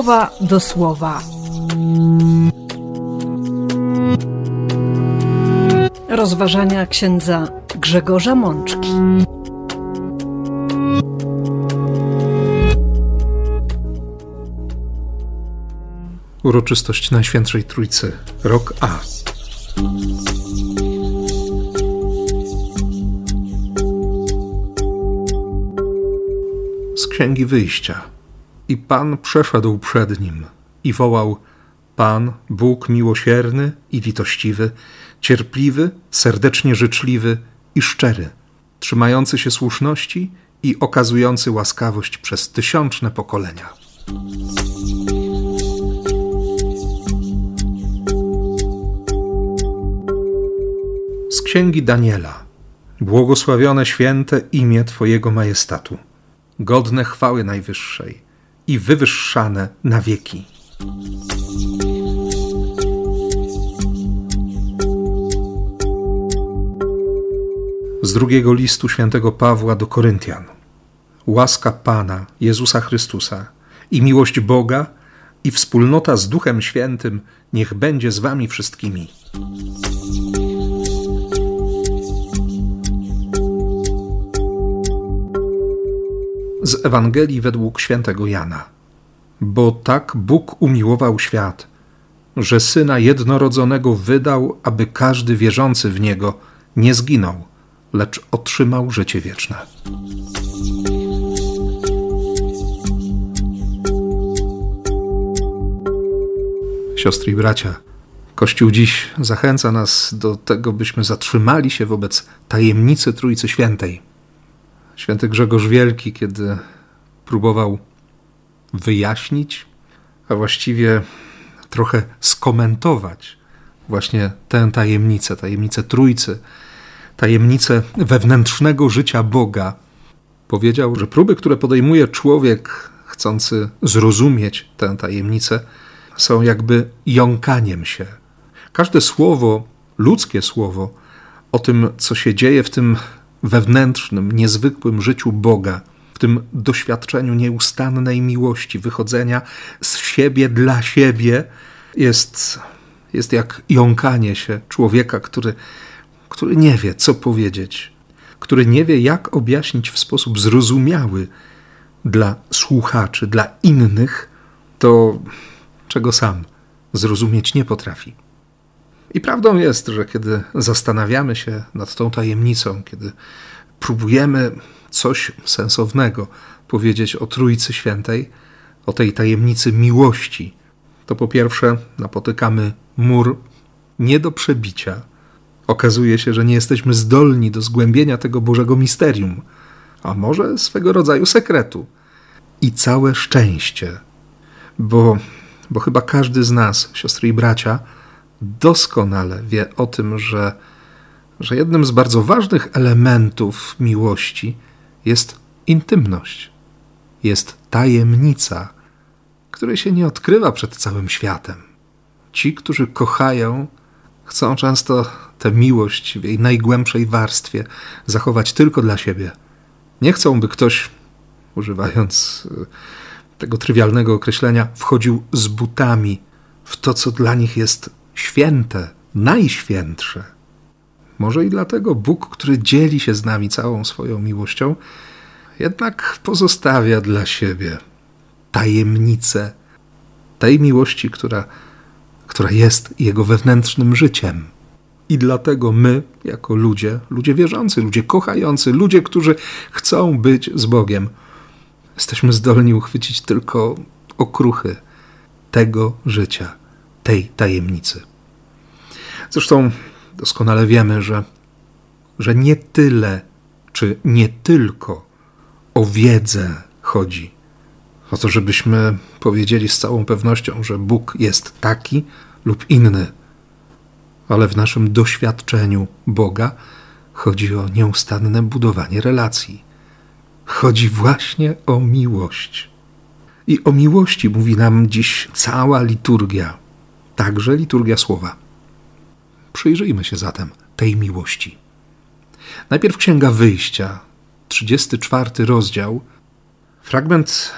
słowa do słowa. Rozważania księdza Grzegorza Mączki. Uroczystość Najświętszej Trójcy, rok A. Z Księgi Wyjścia. I Pan przeszedł przed nim i wołał: Pan, Bóg miłosierny i litościwy, cierpliwy, serdecznie życzliwy i szczery, trzymający się słuszności i okazujący łaskawość przez tysiączne pokolenia. Z księgi Daniela. Błogosławione święte imię Twojego majestatu, godne chwały najwyższej i wywyższane na wieki. Z drugiego listu świętego Pawła do Koryntian. Łaska Pana Jezusa Chrystusa i miłość Boga i wspólnota z Duchem Świętym niech będzie z wami wszystkimi. Z Ewangelii według świętego Jana. Bo tak Bóg umiłował świat, że syna jednorodzonego wydał, aby każdy wierzący w niego nie zginął, lecz otrzymał życie wieczne. Siostry i bracia, Kościół dziś zachęca nas do tego, byśmy zatrzymali się wobec tajemnicy Trójcy Świętej. Święty Grzegorz Wielki, kiedy próbował wyjaśnić, a właściwie trochę skomentować właśnie tę tajemnicę, tajemnicę Trójcy, tajemnicę wewnętrznego życia Boga, powiedział, że próby, które podejmuje człowiek chcący zrozumieć tę tajemnicę, są jakby jąkaniem się. Każde słowo, ludzkie słowo, o tym, co się dzieje w tym wewnętrznym, niezwykłym życiu Boga, w tym doświadczeniu nieustannej miłości, wychodzenia z siebie dla siebie, jest, jest jak jąkanie się człowieka, który, który nie wie, co powiedzieć, który nie wie, jak objaśnić w sposób zrozumiały dla słuchaczy, dla innych to, czego sam zrozumieć nie potrafi. I prawdą jest, że kiedy zastanawiamy się nad tą tajemnicą, kiedy próbujemy coś sensownego powiedzieć o Trójcy Świętej, o tej tajemnicy miłości, to po pierwsze napotykamy mur nie do przebicia. Okazuje się, że nie jesteśmy zdolni do zgłębienia tego Bożego misterium, a może swego rodzaju sekretu. I całe szczęście, bo, bo chyba każdy z nas, siostry i bracia, doskonale wie o tym, że, że jednym z bardzo ważnych elementów miłości jest intymność, jest tajemnica, której się nie odkrywa przed całym światem. Ci, którzy kochają, chcą często tę miłość w jej najgłębszej warstwie zachować tylko dla siebie. Nie chcą, by ktoś, używając e, tego trywialnego określenia, wchodził z butami w to, co dla nich jest święte, najświętsze. Może i dlatego Bóg, który dzieli się z nami całą swoją miłością, jednak pozostawia dla siebie tajemnicę tej miłości, która, która jest Jego wewnętrznym życiem. I dlatego my, jako ludzie, ludzie wierzący, ludzie kochający, ludzie, którzy chcą być z Bogiem, jesteśmy zdolni uchwycić tylko okruchy tego życia, tej tajemnicy. Zresztą doskonale wiemy, że, że nie tyle, czy nie tylko o wiedzę chodzi. O to, żebyśmy powiedzieli z całą pewnością, że Bóg jest taki lub inny, ale w naszym doświadczeniu Boga chodzi o nieustanne budowanie relacji. Chodzi właśnie o miłość. I o miłości mówi nam dziś cała liturgia, także liturgia słowa. Przyjrzyjmy się zatem tej miłości. Najpierw Księga Wyjścia, 34 rozdział, fragment,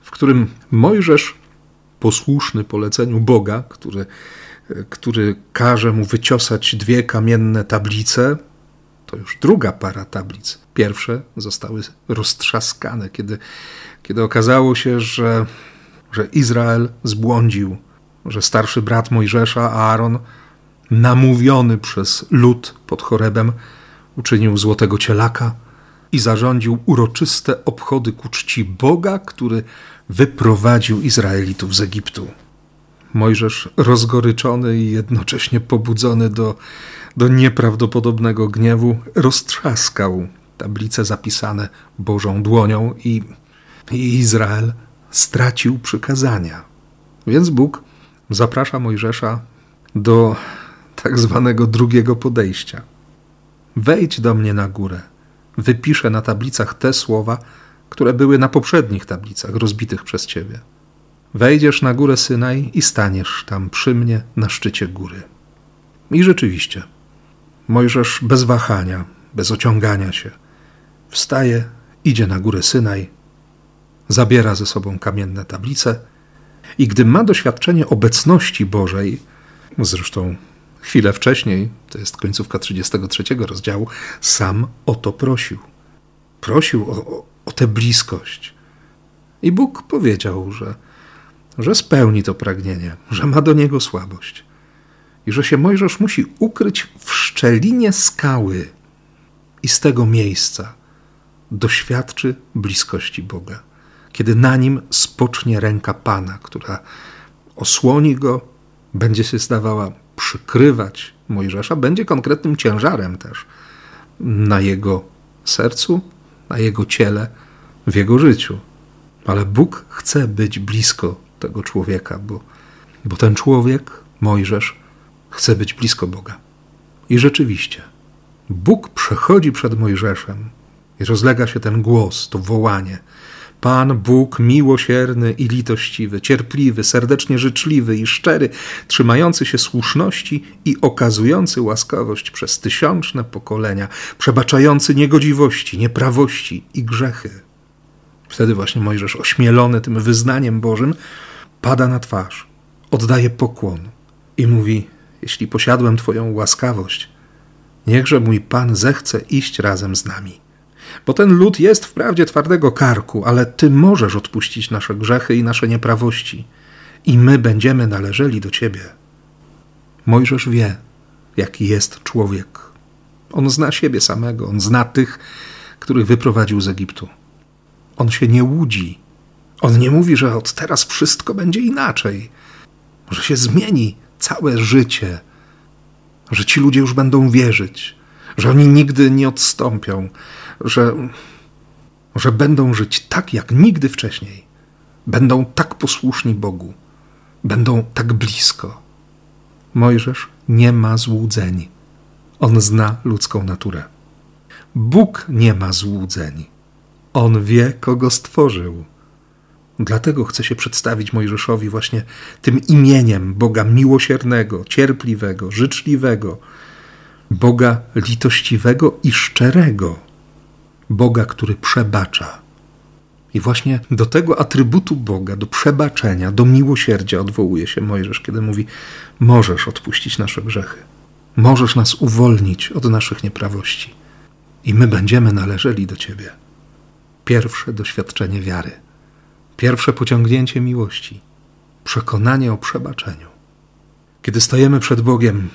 w którym Mojżesz posłuszny poleceniu Boga, który, który każe mu wyciosać dwie kamienne tablice, to już druga para tablic. Pierwsze zostały roztrzaskane, kiedy, kiedy okazało się, że, że Izrael zbłądził, że starszy brat Mojżesza, Aaron, namówiony przez lud pod Chorebem, uczynił złotego cielaka i zarządził uroczyste obchody ku czci Boga, który wyprowadził Izraelitów z Egiptu. Mojżesz, rozgoryczony i jednocześnie pobudzony do, do nieprawdopodobnego gniewu, roztrzaskał tablice zapisane Bożą dłonią i, i Izrael stracił przykazania. Więc Bóg zaprasza Mojżesza do tak zwanego drugiego podejścia. Wejdź do mnie na górę, wypiszę na tablicach te słowa, które były na poprzednich tablicach rozbitych przez ciebie. Wejdziesz na górę Synaj i staniesz tam przy mnie na szczycie góry. I rzeczywiście, Mojżesz bez wahania, bez ociągania się, wstaje, idzie na górę Synaj, zabiera ze sobą kamienne tablice i gdy ma doświadczenie obecności Bożej, zresztą chwilę wcześniej, to jest końcówka 33 rozdziału, sam o to prosił. Prosił o, o tę bliskość. I Bóg powiedział, że, że spełni to pragnienie, że ma do niego słabość i że się Mojżesz musi ukryć w szczelinie skały i z tego miejsca doświadczy bliskości Boga, kiedy na nim spocznie ręka Pana, która osłoni go, będzie się zdawała przykrywać Mojżesza, będzie konkretnym ciężarem też na jego sercu, na jego ciele, w jego życiu. Ale Bóg chce być blisko tego człowieka, bo, bo ten człowiek, Mojżesz, chce być blisko Boga. I rzeczywiście, Bóg przechodzi przed Mojżeszem i rozlega się ten głos, to wołanie – Pan Bóg miłosierny i litościwy, cierpliwy, serdecznie życzliwy i szczery, trzymający się słuszności i okazujący łaskawość przez tysiączne pokolenia, przebaczający niegodziwości, nieprawości i grzechy. Wtedy właśnie Mojżesz, ośmielony tym wyznaniem Bożym, pada na twarz, oddaje pokłon i mówi: Jeśli posiadłem Twoją łaskawość, niechże mój Pan zechce iść razem z nami. Bo ten lud jest wprawdzie twardego karku, ale Ty możesz odpuścić nasze grzechy i nasze nieprawości, i my będziemy należeli do Ciebie. Mojżesz wie, jaki jest człowiek. On zna siebie samego, on zna tych, których wyprowadził z Egiptu. On się nie łudzi. On nie mówi, że od teraz wszystko będzie inaczej, że się zmieni całe życie, że ci ludzie już będą wierzyć, że oni nigdy nie odstąpią, że, że będą żyć tak jak nigdy wcześniej. Będą tak posłuszni Bogu, będą tak blisko. Mojżesz nie ma złudzeń. On zna ludzką naturę. Bóg nie ma złudzeń. On wie, kogo stworzył. Dlatego chce się przedstawić Mojżeszowi właśnie tym imieniem Boga miłosiernego, cierpliwego, życzliwego, Boga litościwego i szczerego. Boga, który przebacza. I właśnie do tego atrybutu Boga, do przebaczenia, do miłosierdzia odwołuje się Mojżesz, kiedy mówi: Możesz odpuścić nasze grzechy, możesz nas uwolnić od naszych nieprawości, i my będziemy należeli do Ciebie. Pierwsze doświadczenie wiary, pierwsze pociągnięcie miłości, przekonanie o przebaczeniu. Kiedy stajemy przed Bogiem,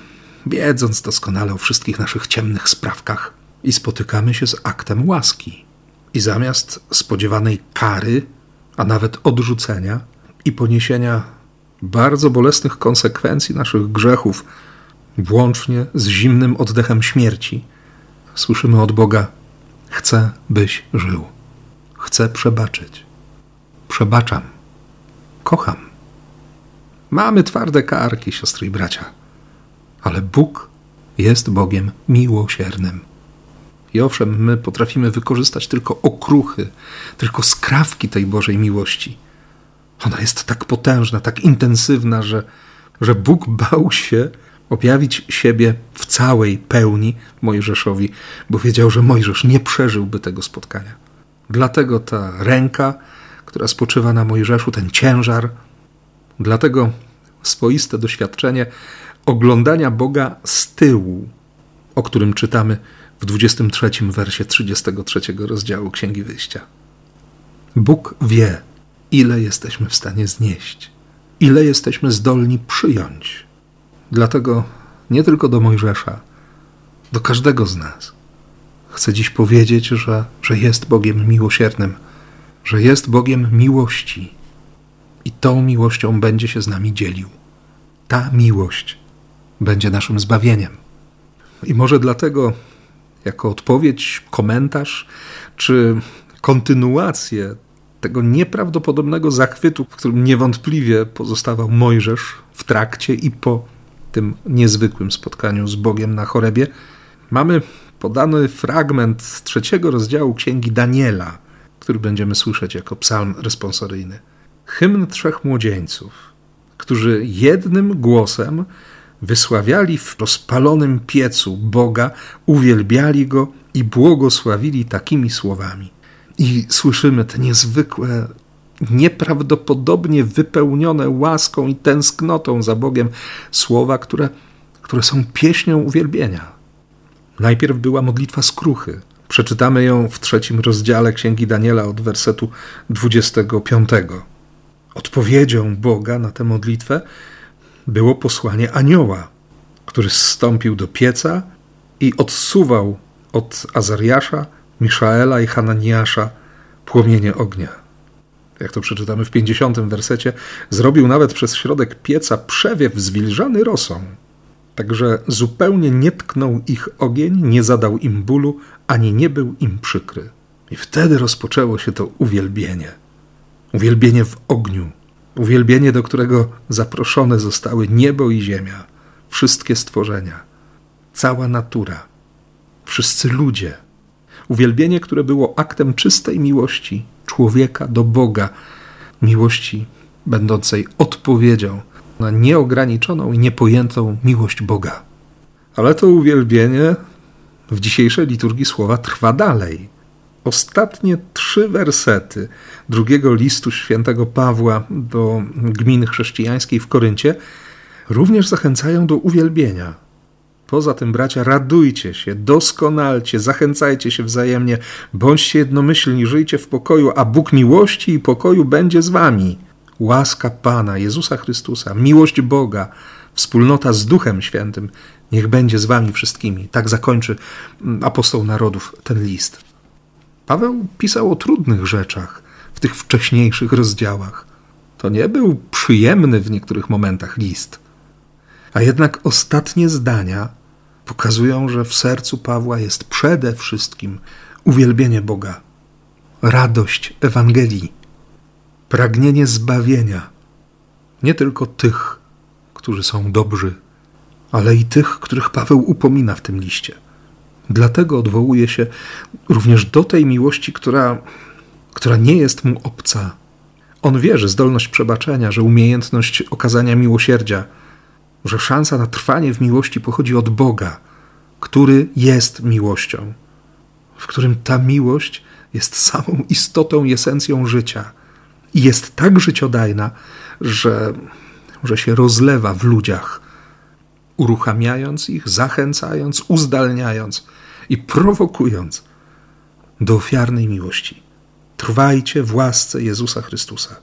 wiedząc doskonale o wszystkich naszych ciemnych sprawkach, i spotykamy się z aktem łaski. I zamiast spodziewanej kary, a nawet odrzucenia i poniesienia bardzo bolesnych konsekwencji naszych grzechów, włącznie z zimnym oddechem śmierci, słyszymy od Boga: Chcę, byś żył. Chcę przebaczyć. Przebaczam. Kocham. Mamy twarde karki, siostry i bracia, ale Bóg jest Bogiem miłosiernym. I owszem, my potrafimy wykorzystać tylko okruchy, tylko skrawki tej Bożej miłości. Ona jest tak potężna, tak intensywna, że, że Bóg bał się objawić siebie w całej pełni Mojżeszowi, bo wiedział, że Mojżesz nie przeżyłby tego spotkania. Dlatego ta ręka, która spoczywa na Mojżeszu, ten ciężar, Dlatego swoiste doświadczenie oglądania Boga z tyłu, o którym czytamy w 23 wersie 33 rozdziału Księgi Wyjścia. Bóg wie, ile jesteśmy w stanie znieść, ile jesteśmy zdolni przyjąć. Dlatego nie tylko do Mojżesza, do każdego z nas. Chcę dziś powiedzieć, że, że jest Bogiem miłosiernym, że jest Bogiem miłości i tą miłością będzie się z nami dzielił. Ta miłość będzie naszym zbawieniem. I może dlatego, jako odpowiedź, komentarz czy kontynuację tego nieprawdopodobnego zachwytu, w którym niewątpliwie pozostawał Mojżesz w trakcie i po tym niezwykłym spotkaniu z Bogiem na chorebie, mamy podany fragment z trzeciego rozdziału Księgi Daniela, który będziemy słyszeć jako psalm responsoryjny. Hymn trzech młodzieńców, którzy jednym głosem wysławiali w rozpalonym piecu Boga, uwielbiali Go i błogosławili takimi słowami. I słyszymy te niezwykłe, nieprawdopodobnie wypełnione łaską i tęsknotą za Bogiem słowa, które, które są pieśnią uwielbienia. Najpierw była modlitwa skruchy. Przeczytamy ją w trzecim rozdziale Księgi Daniela od wersetu 25. Odpowiedzią Boga na tę modlitwę było posłanie anioła, który zstąpił do pieca i odsuwał od Azariasza, Miszaela i Hananiasza płomienie ognia. Jak to przeczytamy w 50 wersecie, zrobił nawet przez środek pieca przewiew zwilżany rosą. Także zupełnie nie tknął ich ogień, nie zadał im bólu, ani nie był im przykry. I wtedy rozpoczęło się to uwielbienie. Uwielbienie w ogniu, uwielbienie, do którego zaproszone zostały niebo i ziemia, wszystkie stworzenia, cała natura, wszyscy ludzie. Uwielbienie, które było aktem czystej miłości człowieka do Boga, miłości będącej odpowiedzią na nieograniczoną i niepojętą miłość Boga. Ale to uwielbienie w dzisiejszej liturgii słowa trwa dalej. Ostatnie trzy wersety drugiego listu świętego Pawła do gminy chrześcijańskiej w Koryncie również zachęcają do uwielbienia. Poza tym, bracia, radujcie się, doskonalcie, zachęcajcie się wzajemnie, bądźcie jednomyślni, żyjcie w pokoju, a Bóg miłości i pokoju będzie z wami. Łaska Pana Jezusa Chrystusa, miłość Boga, wspólnota z Duchem Świętym, niech będzie z wami wszystkimi. Tak zakończy apostoł narodów ten list. Paweł pisał o trudnych rzeczach w tych wcześniejszych rozdziałach. To nie był przyjemny w niektórych momentach list. A jednak ostatnie zdania pokazują, że w sercu Pawła jest przede wszystkim uwielbienie Boga, radość Ewangelii pragnienie zbawienia nie tylko tych, którzy są dobrzy, ale i tych, których Paweł upomina w tym liście. Dlatego odwołuje się również do tej miłości, która, która nie jest mu obca. On wie, że zdolność przebaczenia, że umiejętność okazania miłosierdzia, że szansa na trwanie w miłości pochodzi od Boga, który jest miłością, w którym ta miłość jest samą istotą i esencją życia i jest tak życiodajna, że, że się rozlewa w ludziach, uruchamiając ich, zachęcając, uzdalniając i prowokując do ofiarnej miłości. Trwajcie w łasce Jezusa Chrystusa.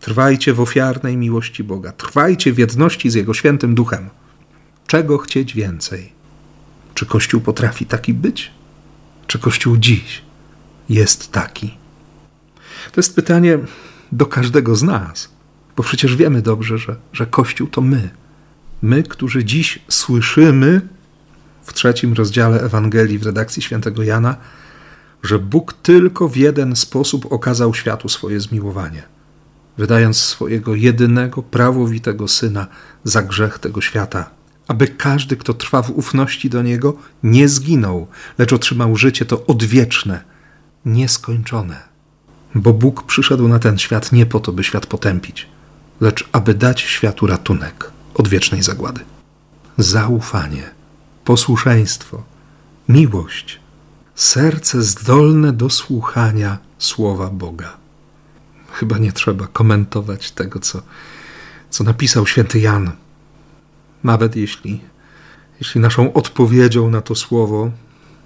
Trwajcie w ofiarnej miłości Boga. Trwajcie w jedności z Jego świętym duchem. Czego chcieć więcej? Czy Kościół potrafi taki być? Czy Kościół dziś jest taki? To jest pytanie, do każdego z nas, bo przecież wiemy dobrze, że, że Kościół to my. My, którzy dziś słyszymy w trzecim rozdziale Ewangelii w redakcji świętego Jana, że Bóg tylko w jeden sposób okazał światu swoje zmiłowanie, wydając swojego jedynego, prawowitego Syna za grzech tego świata, aby każdy, kto trwa w ufności do Niego, nie zginął, lecz otrzymał życie to odwieczne, nieskończone bo Bóg przyszedł na ten świat nie po to, by świat potępić, lecz aby dać światu ratunek od wiecznej zagłady. Zaufanie, posłuszeństwo, miłość, serce zdolne do słuchania słowa Boga. Chyba nie trzeba komentować tego, co, co napisał święty Jan. Nawet jeśli, jeśli naszą odpowiedzią na to słowo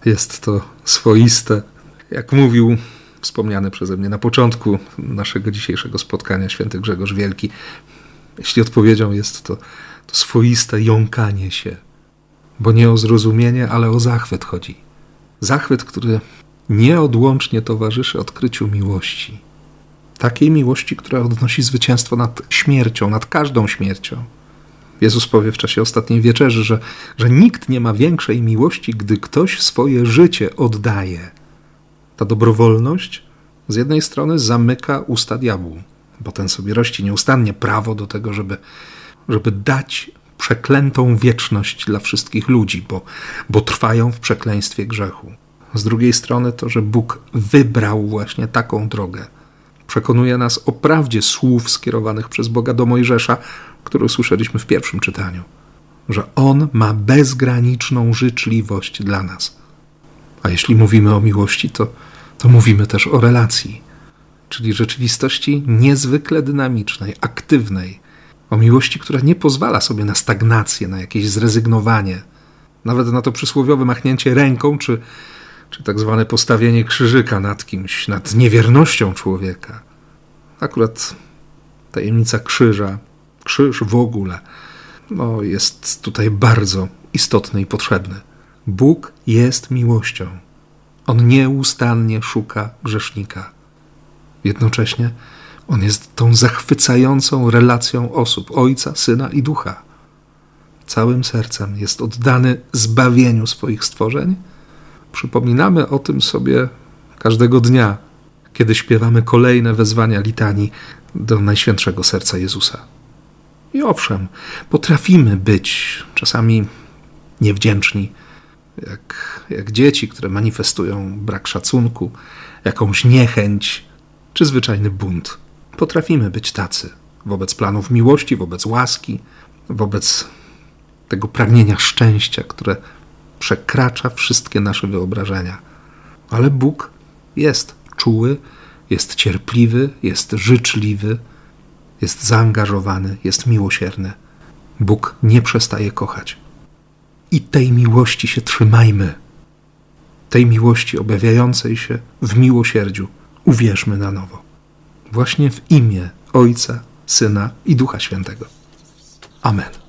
jest to swoiste, jak mówił wspomniany przeze mnie na początku naszego dzisiejszego spotkania święty Grzegorz Wielki, jeśli odpowiedzią jest to, to swoiste jąkanie się, bo nie o zrozumienie, ale o zachwyt chodzi. Zachwyt, który nieodłącznie towarzyszy odkryciu miłości. Takiej miłości, która odnosi zwycięstwo nad śmiercią, nad każdą śmiercią. Jezus powie w czasie ostatniej wieczerzy, że, że nikt nie ma większej miłości, gdy ktoś swoje życie oddaje. Ta dobrowolność z jednej strony zamyka usta diabłu, bo ten sobie rości nieustannie prawo do tego, żeby, żeby dać przeklętą wieczność dla wszystkich ludzi, bo, bo trwają w przekleństwie grzechu. Z drugiej strony to, że Bóg wybrał właśnie taką drogę. Przekonuje nas o prawdzie słów skierowanych przez Boga do Mojżesza, które usłyszeliśmy w pierwszym czytaniu, że On ma bezgraniczną życzliwość dla nas. A jeśli mówimy o miłości, to, to mówimy też o relacji, czyli rzeczywistości niezwykle dynamicznej, aktywnej, o miłości, która nie pozwala sobie na stagnację, na jakieś zrezygnowanie, nawet na to przysłowiowe machnięcie ręką, czy, czy tak zwane postawienie krzyżyka nad kimś, nad niewiernością człowieka. Akurat tajemnica krzyża, krzyż w ogóle, no, jest tutaj bardzo istotny i potrzebny. Bóg jest miłością. On nieustannie szuka grzesznika. Jednocześnie on jest tą zachwycającą relacją osób Ojca, Syna i Ducha. Całym sercem jest oddany zbawieniu swoich stworzeń. Przypominamy o tym sobie każdego dnia, kiedy śpiewamy kolejne wezwania litanii do Najświętszego Serca Jezusa. I owszem, potrafimy być czasami niewdzięczni, jak, jak dzieci, które manifestują brak szacunku, jakąś niechęć czy zwyczajny bunt. Potrafimy być tacy wobec planów miłości, wobec łaski, wobec tego pragnienia szczęścia, które przekracza wszystkie nasze wyobrażenia. Ale Bóg jest czuły, jest cierpliwy, jest życzliwy, jest zaangażowany, jest miłosierny. Bóg nie przestaje kochać. I tej miłości się trzymajmy. Tej miłości objawiającej się w miłosierdziu uwierzmy na nowo. Właśnie w imię Ojca, Syna i Ducha Świętego. Amen.